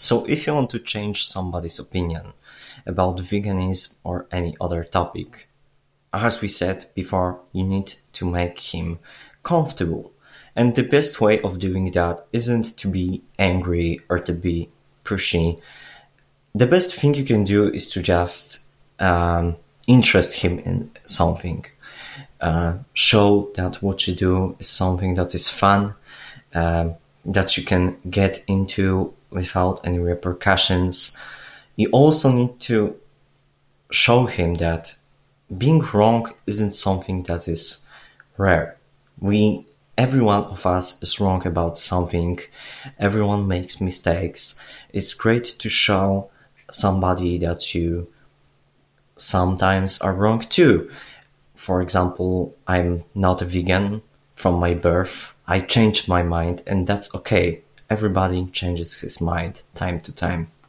So if you want to change somebody's opinion about veganism or any other topic, as we said before, you need to make him comfortable. And the best way of doing that isn't to be angry or to be pushy. The best thing you can do is to just um, interest him in something. Uh, show that what you do is something that is fun, uh, that you can get into without any repercussions. You also need to show him that being wrong isn't something that is rare. We, every one of us is wrong about something. Everyone makes mistakes. It's great to show somebody that you sometimes are wrong too. For example, I'm not a vegan from my birth. I changed my mind and that's okay. Everybody changes his mind time to time.